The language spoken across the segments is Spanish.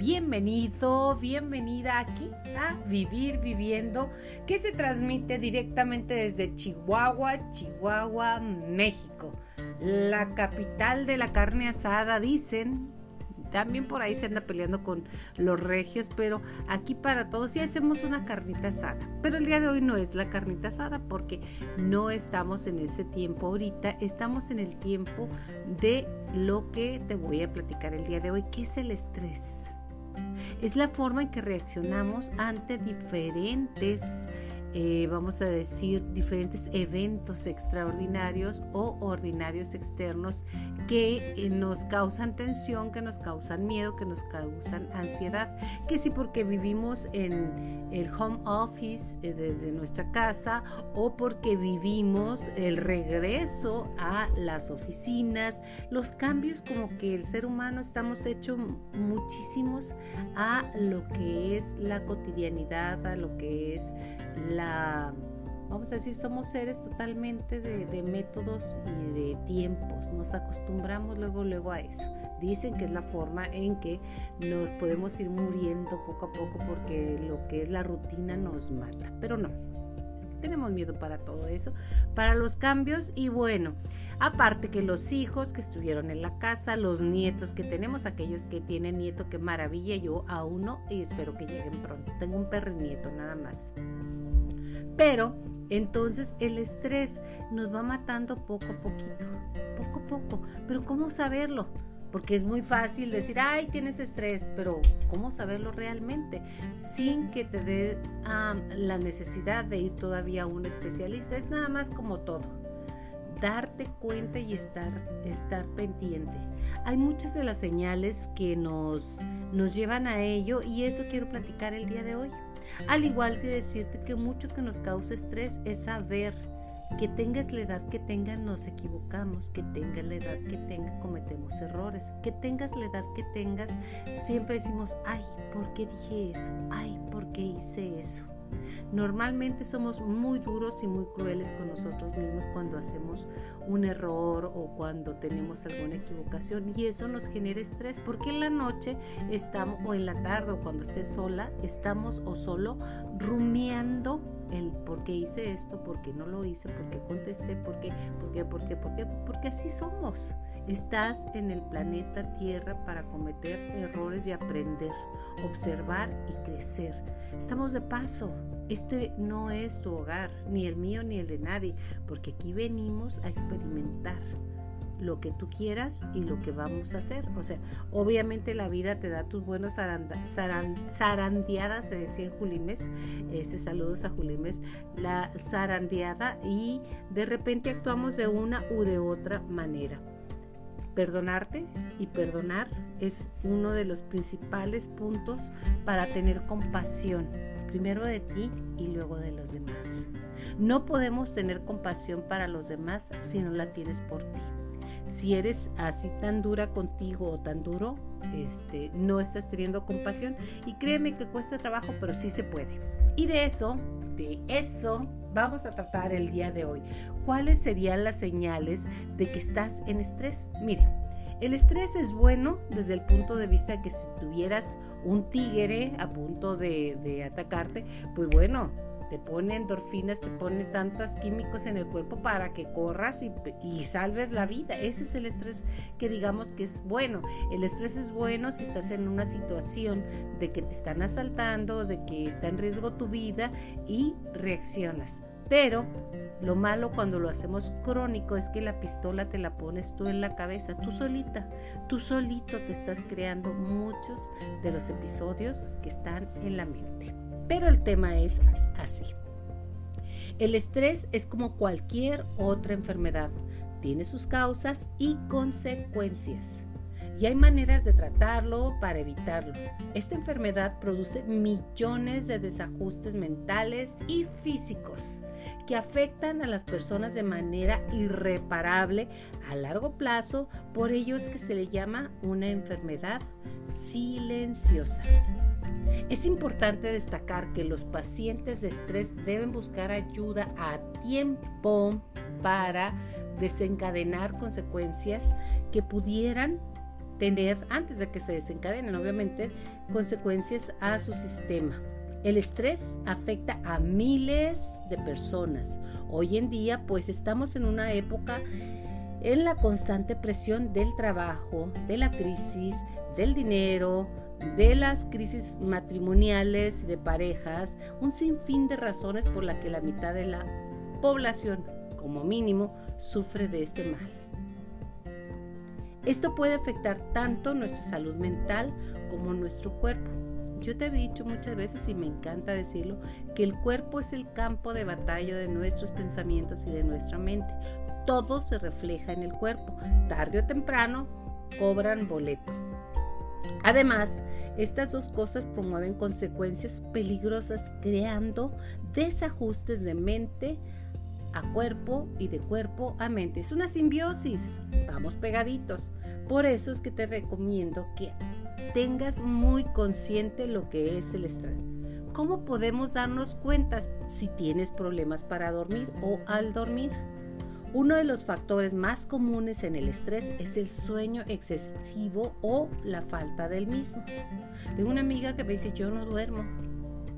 Bienvenido, bienvenida aquí a Vivir Viviendo, que se transmite directamente desde Chihuahua, Chihuahua, México. La capital de la carne asada, dicen, también por ahí se anda peleando con los regios, pero aquí para todos sí hacemos una carnita asada. Pero el día de hoy no es la carnita asada porque no estamos en ese tiempo ahorita, estamos en el tiempo de lo que te voy a platicar el día de hoy, que es el estrés. Es la forma en que reaccionamos ante diferentes eh, vamos a decir, diferentes eventos extraordinarios o ordinarios externos que eh, nos causan tensión, que nos causan miedo, que nos causan ansiedad. Que sí porque vivimos en el home office eh, desde nuestra casa o porque vivimos el regreso a las oficinas, los cambios como que el ser humano estamos hechos muchísimos a lo que es la cotidianidad, a lo que es la, vamos a decir, somos seres totalmente de, métodos y de tiempos, nos acostumbramos luego, luego a eso. Dicen que es la forma en que nos podemos ir muriendo poco a poco porque lo que es la rutina nos mata, pero no, tenemos miedo para todo eso, para los cambios y bueno, aparte que los hijos que estuvieron en la casa, los nietos que tenemos, aquellos que tienen nieto, qué maravilla, yo a uno y espero que lleguen pronto. Tengo un perro nieto nada más. Pero entonces el estrés nos va matando poco a poquito, poco a poco. Pero ¿cómo saberlo? Porque es muy fácil decir, ay, tienes estrés, pero ¿cómo saberlo realmente? Sin que te des la necesidad de ir todavía a un especialista. Es nada más como todo. Darte cuenta y estar, estar pendiente. Hay muchas de las señales que nos, nos llevan a ello y eso quiero platicar el día de hoy. Al igual que decirte que mucho que nos causa estrés es saber que tengas la edad que tengas nos equivocamos, que tengas la edad que tengas cometemos errores, que tengas la edad que tengas siempre decimos, ay, ¿por qué dije eso? Ay, ¿por qué hice eso? Normalmente somos muy duros y muy crueles con nosotros mismos cuando hacemos un error o cuando tenemos alguna equivocación y eso nos genera estrés porque en la noche estamos o en la tarde o cuando estés sola estamos o solo rumiando el por qué hice esto, por qué no lo hice, por qué contesté, por qué, por qué, por qué, por qué, porque así somos. Estás en el planeta Tierra para cometer errores y aprender, observar y crecer. Estamos de paso. Este no es tu hogar, ni el mío ni el de nadie, porque aquí venimos a experimentar lo que tú quieras y lo que vamos a hacer. O sea, obviamente la vida te da tus buenos zarandeadas, se decía en Julimes, ese saludos a Julimes, la zarandeada y de repente actuamos de una u de otra manera. Perdonarte y perdonar es uno de los principales puntos para tener compasión, primero de ti y luego de los demás. No podemos tener compasión para los demás si no la tienes por ti. Si eres así tan dura contigo o tan duro, este, no estás teniendo compasión y créeme que cuesta trabajo, pero sí se puede. Y de eso, de eso vamos a tratar el día de hoy. ¿Cuáles serían las señales de que estás en estrés? Mire, el estrés es bueno desde el punto de vista que si tuvieras un tigre a punto de, de atacarte, pues bueno, te pone endorfinas, te pone tantos químicos en el cuerpo para que corras y, salves la vida. Ese es el estrés que digamos que es bueno. El estrés es bueno si estás en una situación de que te están asaltando, de que está en riesgo tu vida y reaccionas. Pero lo malo cuando lo hacemos crónico es que la pistola te la pones tú en la cabeza, tú solita, tú solito te estás creando muchos de los episodios que están en la mente. Pero el tema es así. El estrés es como cualquier otra enfermedad, tiene sus causas y consecuencias y hay maneras de tratarlo para evitarlo. Esta enfermedad produce millones de desajustes mentales y físicos que afectan a las personas de manera irreparable a largo plazo, por ello es que se le llama una enfermedad silenciosa. Es importante destacar que los pacientes de estrés deben buscar ayuda a tiempo para desencadenar consecuencias que pudieran tener, antes de que se desencadenen, obviamente, consecuencias a su sistema. El estrés afecta a miles de personas. Hoy en día, pues estamos en una época en la constante presión del trabajo, de la crisis, del dinero, de las crisis matrimoniales y de parejas, un sinfín de razones por las que la mitad de la población, como mínimo, sufre de este mal. Esto puede afectar tanto nuestra salud mental como nuestro cuerpo. Yo te he dicho muchas veces y me encanta decirlo, que el cuerpo es el campo de batalla de nuestros pensamientos y de nuestra mente. Todo se refleja en el cuerpo. Tarde o temprano cobran boleto. Además, estas dos cosas promueven consecuencias peligrosas creando desajustes de mente a cuerpo y de cuerpo a mente. Es una simbiosis, vamos pegaditos. Por eso es que te recomiendo que tengas muy consciente lo que es el estrés. ¿Cómo podemos darnos cuenta si tienes problemas para dormir o al dormir? Uno de los factores más comunes en el estrés es el sueño excesivo o la falta del mismo. Tengo una amiga que me dice, yo no duermo.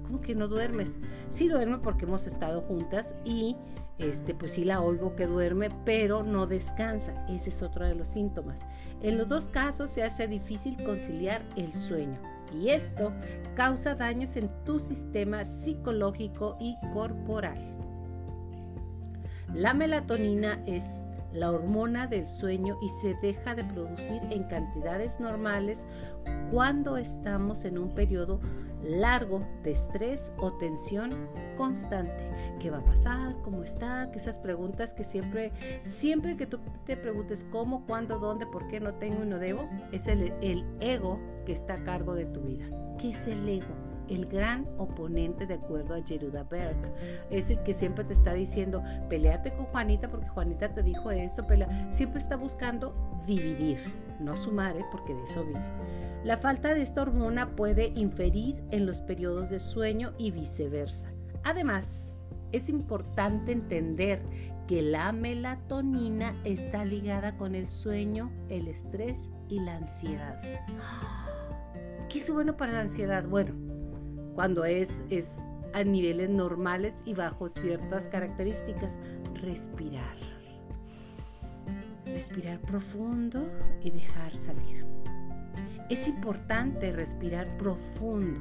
¿Cómo que no duermes? Sí duermo porque hemos estado juntas y este, pues sí la oigo que duerme, pero no descansa. Ese es otro de los síntomas. En los dos casos se hace difícil conciliar el sueño y esto causa daños en tu sistema psicológico y corporal. La melatonina es la hormona del sueño y se deja de producir en cantidades normales cuando estamos en un periodo largo de estrés o tensión constante. ¿Qué va a pasar? ¿Cómo está? Que esas preguntas que siempre, siempre que tú te preguntes cómo, cuándo, dónde, por qué no tengo y no debo, es el, el ego que está a cargo de tu vida. ¿Qué es el ego? El gran oponente de acuerdo a Jeruda Berg. Es el que siempre te está diciendo, peleate con Juanita porque Juanita te dijo esto, pelea. Siempre está buscando dividir, no sumar, ¿eh? porque de eso vive. La falta de esta hormona puede inferir en los periodos de sueño y viceversa. Además, es importante entender que la melatonina está ligada con el sueño, el estrés y la ansiedad. ¿Qué es bueno para la ansiedad? Bueno, cuando es, es a niveles normales y bajo ciertas características. Respirar. Respirar profundo y dejar salir. Es importante respirar profundo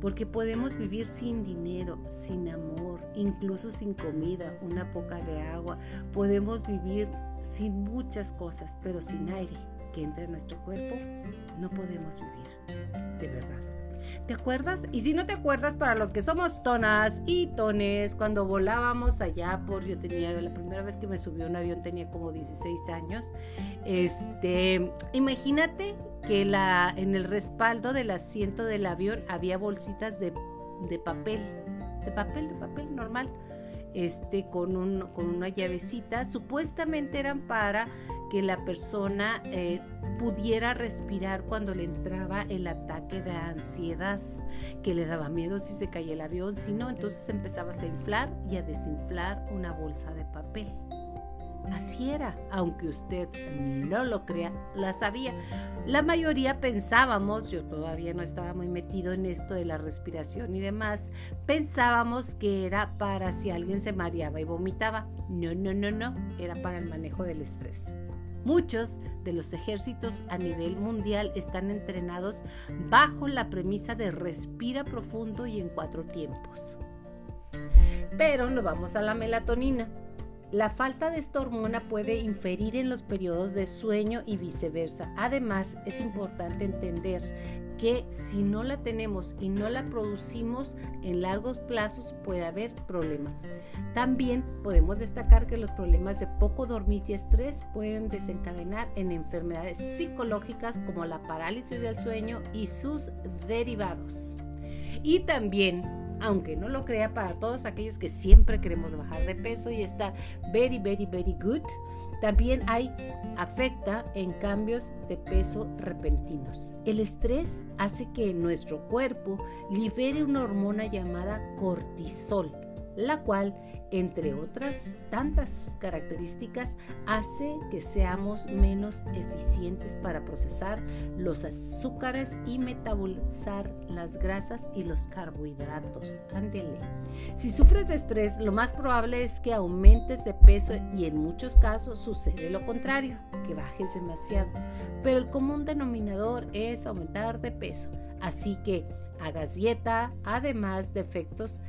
porque podemos vivir sin dinero, sin amor, incluso sin comida, una poca de agua. Podemos vivir sin muchas cosas, pero sin aire que entre en nuestro cuerpo, no podemos vivir, de verdad. ¿Te acuerdas? Y si no te acuerdas, para los que somos tonas y tones, cuando volábamos allá por, yo tenía, la primera vez que me subí a un avión tenía como 16 años, este, imagínate que la, en el respaldo del asiento del avión había bolsitas de, de papel, de papel, de papel normal este, con, un, con una llavecita. Supuestamente eran para que la persona eh, pudiera respirar cuando le entraba el ataque de ansiedad, que le daba miedo si se caía el avión, si no, entonces empezabas a inflar y a desinflar una bolsa de papel. Así era, aunque usted no lo crea, la sabía. La mayoría pensábamos, yo todavía no estaba muy metido en esto de la respiración y demás, pensábamos que era para si alguien se mareaba y vomitaba. No, no, no, no, era para el manejo del estrés. Muchos de los ejércitos a nivel mundial están entrenados bajo la premisa de respira profundo y en cuatro tiempos. Pero nos vamos a la melatonina. La falta de esta hormona puede inferir en los periodos de sueño y viceversa. Además, es importante entender que si no la tenemos y no la producimos en largos plazos puede haber problema. También podemos destacar que los problemas de poco dormir y estrés pueden desencadenar en enfermedades psicológicas como la parálisis del sueño y sus derivados. Y también aunque no lo crea para todos aquellos que siempre queremos bajar de peso y estar very, very, very good, también hay afecta en cambios de peso repentinos. El estrés hace que nuestro cuerpo libere una hormona llamada cortisol, la cual, entre otras tantas características, hace que seamos menos eficientes para procesar los azúcares y metabolizar las grasas y los carbohidratos. Ándele. Si sufres de estrés, lo más probable es que aumentes de peso y en muchos casos sucede lo contrario, que bajes demasiado. Pero el común denominador es aumentar de peso. Así que hagas dieta, además de efectos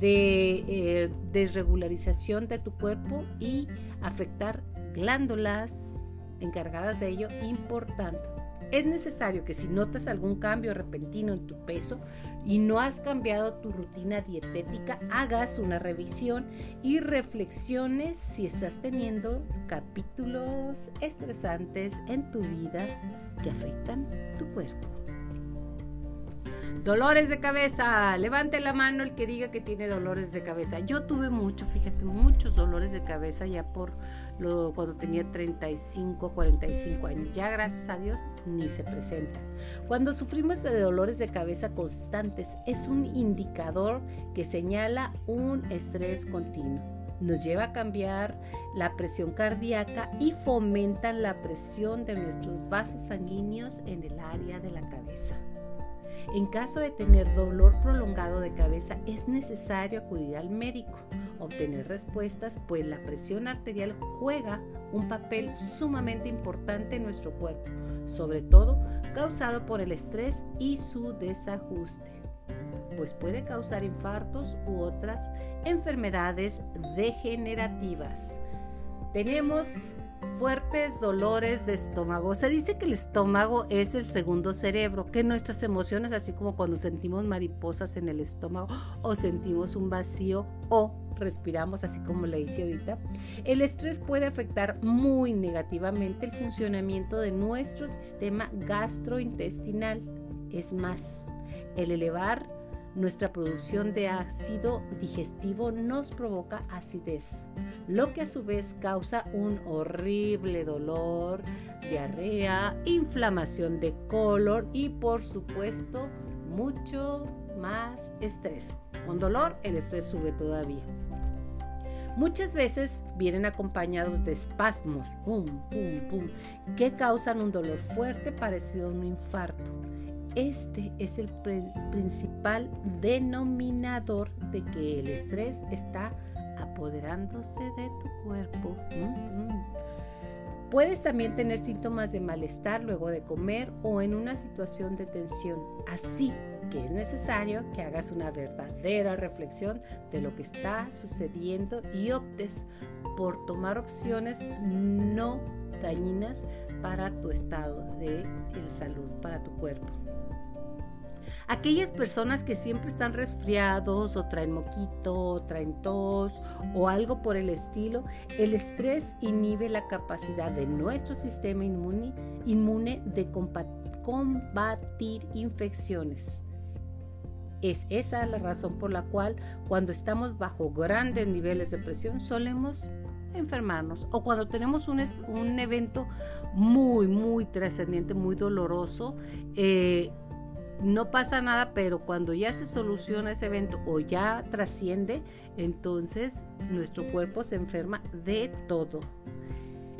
de eh, desregularización de tu cuerpo y afectar glándulas encargadas de ello importante. Es necesario que si notas algún cambio repentino en tu peso y no has cambiado tu rutina dietética, hagas una revisión y reflexiones si estás teniendo capítulos estresantes en tu vida que afectan tu cuerpo. Dolores de cabeza. Levante la mano el que diga que tiene dolores de cabeza. Yo tuve mucho, fíjate, muchos dolores de cabeza ya por lo, cuando tenía 35, 45 años. Ya gracias a Dios ni se presentan. Cuando sufrimos de dolores de cabeza constantes es un indicador que señala un estrés continuo. Nos lleva a cambiar la presión cardíaca y fomentan la presión de nuestros vasos sanguíneos en el área de la cabeza. En caso de tener dolor prolongado de cabeza es necesario acudir al médico, obtener respuestas, pues la presión arterial juega un papel sumamente importante en nuestro cuerpo, sobre todo causado por el estrés y su desajuste, pues puede causar infartos u otras enfermedades degenerativas. Tenemos fuertes dolores de estómago. Se dice que el estómago es el segundo cerebro, que nuestras emociones, así como cuando sentimos mariposas en el estómago o sentimos un vacío o respiramos, así como le dice ahorita, el estrés puede afectar muy negativamente el funcionamiento de nuestro sistema gastrointestinal. Es más, el elevar nuestra producción de ácido digestivo nos provoca acidez, lo que a su vez causa un horrible dolor, diarrea, inflamación de colon y por supuesto mucho más estrés. Con dolor el estrés sube todavía. Muchas veces vienen acompañados de espasmos, pum, pum, pum, que causan un dolor fuerte parecido a un infarto este es el principal denominador de que el estrés está apoderándose de tu cuerpo. Puedes también tener síntomas de malestar luego de comer o en una situación de tensión. Así que es necesario que hagas una verdadera reflexión de lo que está sucediendo y optes por tomar opciones no dañinas para tu estado de salud, para tu cuerpo. Aquellas personas que siempre están resfriados o traen moquito, o traen tos o algo por el estilo, el estrés inhibe la capacidad de nuestro sistema inmune, inmune de combatir infecciones. Es esa la razón por la cual cuando estamos bajo grandes niveles de presión solemos enfermarnos o cuando tenemos un, un evento muy, muy trascendiente, muy doloroso, eh, no pasa nada, pero cuando ya se soluciona ese evento o ya trasciende, entonces nuestro cuerpo se enferma de todo.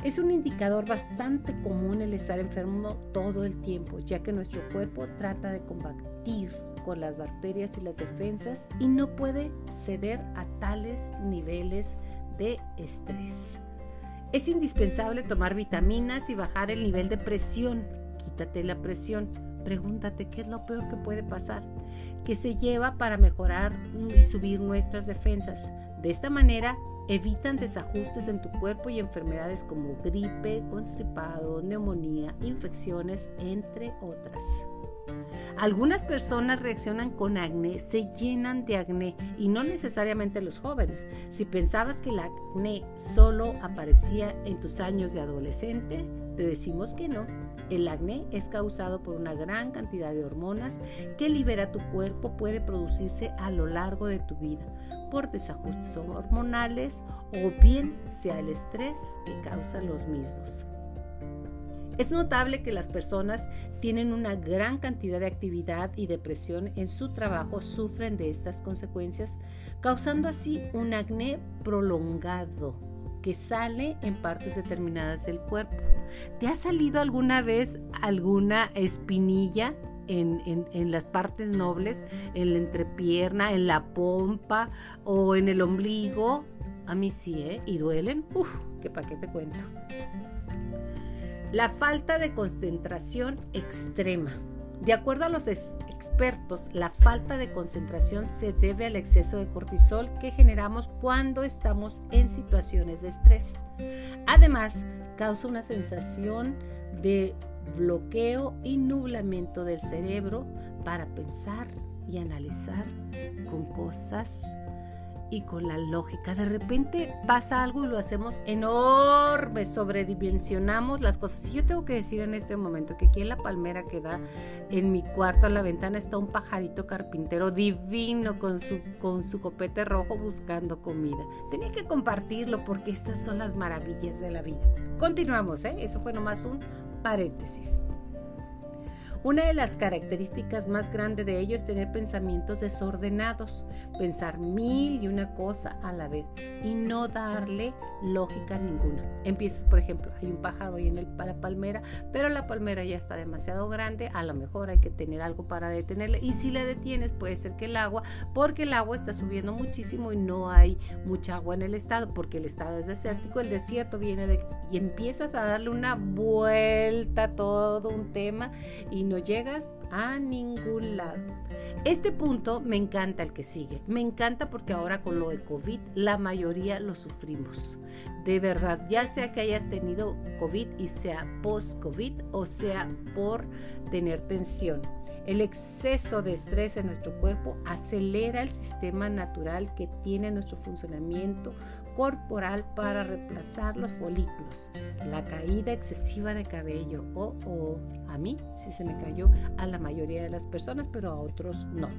Es un indicador bastante común el estar enfermo todo el tiempo, ya que nuestro cuerpo trata de combatir con las bacterias y las defensas y no puede ceder a tales niveles de estrés. Es indispensable tomar vitaminas y bajar el nivel de presión. Quítate la presión Pregúntate qué es lo peor que puede pasar, qué se lleva para mejorar y subir nuestras defensas. De esta manera, evitan desajustes en tu cuerpo y enfermedades como gripe, constripado, neumonía, infecciones, entre otras. Algunas personas reaccionan con acné, se llenan de acné y no necesariamente los jóvenes. Si pensabas que el acné solo aparecía en tus años de adolescente, te decimos que no. El acné es causado por una gran cantidad de hormonas que libera tu cuerpo, puede producirse a lo largo de tu vida por desajustes hormonales o bien sea el estrés que causa los mismos. Es notable que las personas tienen una gran cantidad de actividad y depresión en su trabajo sufren de estas consecuencias, causando así un acné prolongado que sale en partes determinadas del cuerpo. ¿Te ha salido alguna vez alguna espinilla en, las partes nobles, en la entrepierna, en la pompa o en el ombligo? A mí sí, ¿eh? Y duelen. Uf, qué pa' qué te cuento. La falta de concentración extrema. De acuerdo a los expertos, la falta de concentración se debe al exceso de cortisol que generamos cuando estamos en situaciones de estrés. Además, causa una sensación de bloqueo y nublamiento del cerebro para pensar y analizar con cosas y con la lógica. De repente pasa algo y lo hacemos enorme, sobredimensionamos las cosas. Y yo tengo que decir en este momento que aquí en la palmera que da en mi cuarto a la ventana está un pajarito carpintero divino con su, con su copete rojo buscando comida. Tenía que compartirlo porque estas son las maravillas de la vida. Continuamos, ¿eh? Eso fue nomás un paréntesis. Una de las características más grandes de ello es tener pensamientos desordenados, pensar mil y una cosa a la vez y no darle lógica ninguna. Empiezas, por ejemplo, hay un pájaro ahí en el, la palmera, pero la palmera ya está demasiado grande, a lo mejor hay que tener algo para detenerle y si la detienes puede ser que el agua, porque el agua está subiendo muchísimo y no hay mucha agua en el estado, porque el estado es desértico, el desierto viene de... y empiezas a darle una vuelta a todo un tema y no llegas a ningún lado. Este punto me encanta el que sigue. Me encanta porque ahora con lo de COVID la mayoría lo sufrimos. De verdad, ya sea que hayas tenido COVID y sea post-COVID o sea por tener tensión. El exceso de estrés en nuestro cuerpo acelera el sistema natural que tiene nuestro funcionamiento corporal para reemplazar los folículos, la caída excesiva de cabello o, o a mí sí se me cayó, a la mayoría de las personas, pero a otros no.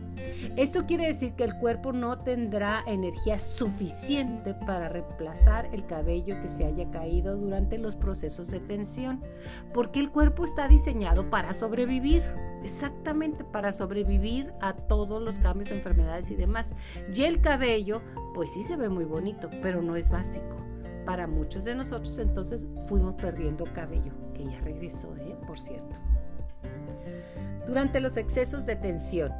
Esto quiere decir que el cuerpo no tendrá energía suficiente para reemplazar el cabello que se haya caído durante los procesos de tensión, porque el cuerpo está diseñado para sobrevivir, exactamente para sobrevivir a todos los cambios, enfermedades y demás. Y el cabello, pues sí se ve muy bonito, pero no es básico. Para muchos de nosotros entonces fuimos perdiendo cabello, que ya regresó, ¿eh? por cierto. Durante los excesos de tensión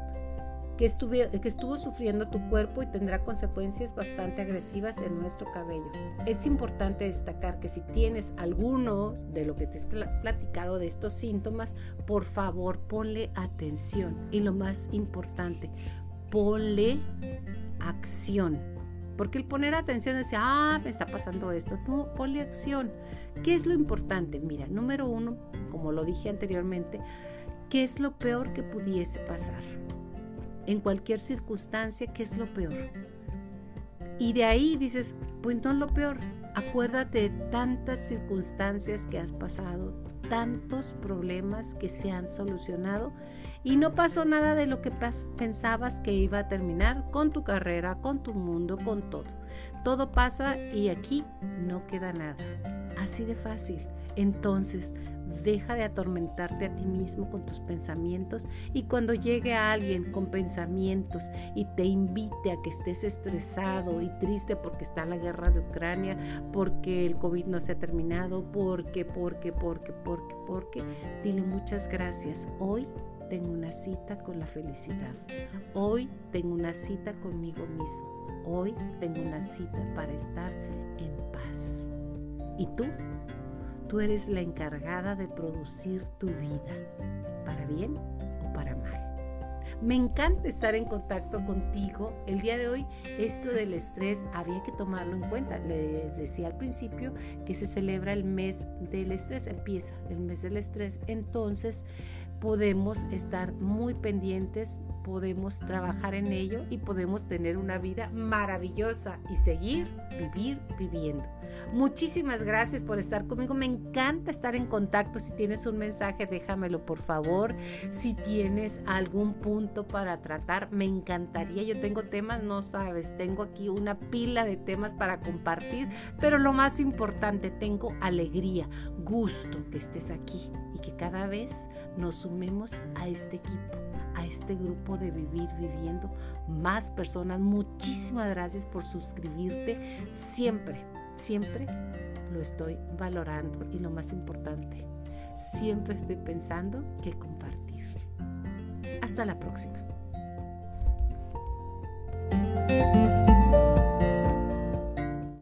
que, estuvo sufriendo tu cuerpo y tendrá consecuencias bastante agresivas en nuestro cabello. Es importante destacar que si tienes alguno de lo que te he platicado de estos síntomas, por favor ponle atención. Y lo más importante, ponle acción porque el poner atención es, ah, me está pasando esto. No, ponle acción. ¿Qué es lo importante? Mira, número uno, como lo dije anteriormente, ¿qué es lo peor que pudiese pasar? En cualquier circunstancia, ¿qué es lo peor? Y de ahí dices, pues no es lo peor. Acuérdate de tantas circunstancias que has pasado, tantos problemas que se han solucionado y no pasó nada de lo que pensabas que iba a terminar con tu carrera, con tu mundo, con todo. Todo pasa y aquí no queda nada. Así de fácil. Entonces, deja de atormentarte a ti mismo con tus pensamientos y cuando llegue a alguien con pensamientos y te invite a que estés estresado y triste porque está la guerra de Ucrania, porque el COVID no se ha terminado, porque, porque, porque, porque, porque, dile muchas gracias. Hoy tengo una cita con la felicidad. Hoy tengo una cita conmigo mismo. Hoy tengo una cita para estar en paz. ¿Y tú? Tú eres la encargada de producir tu vida, para bien o para mal. Me encanta estar en contacto contigo. El día de hoy, esto del estrés había que tomarlo en cuenta. Les decía al principio que se celebra el mes del estrés, empieza el mes del estrés. Entonces, podemos estar muy pendientes, podemos trabajar en ello y podemos tener una vida maravillosa y seguir, vivir, viviendo. Muchísimas gracias por estar conmigo. Me encanta estar en contacto. Si tienes un mensaje, déjamelo por favor. Si tienes algún punto para tratar. Me encantaría, yo tengo temas, no sabes, tengo aquí una pila de temas para compartir, pero lo más importante, tengo alegría, gusto que estés aquí y que cada vez nos sumemos a este equipo, a este grupo de Vivir Viviendo. Más personas, muchísimas gracias por suscribirte. Siempre, siempre lo estoy valorando y lo más importante, siempre estoy pensando que compartir. Hasta la próxima.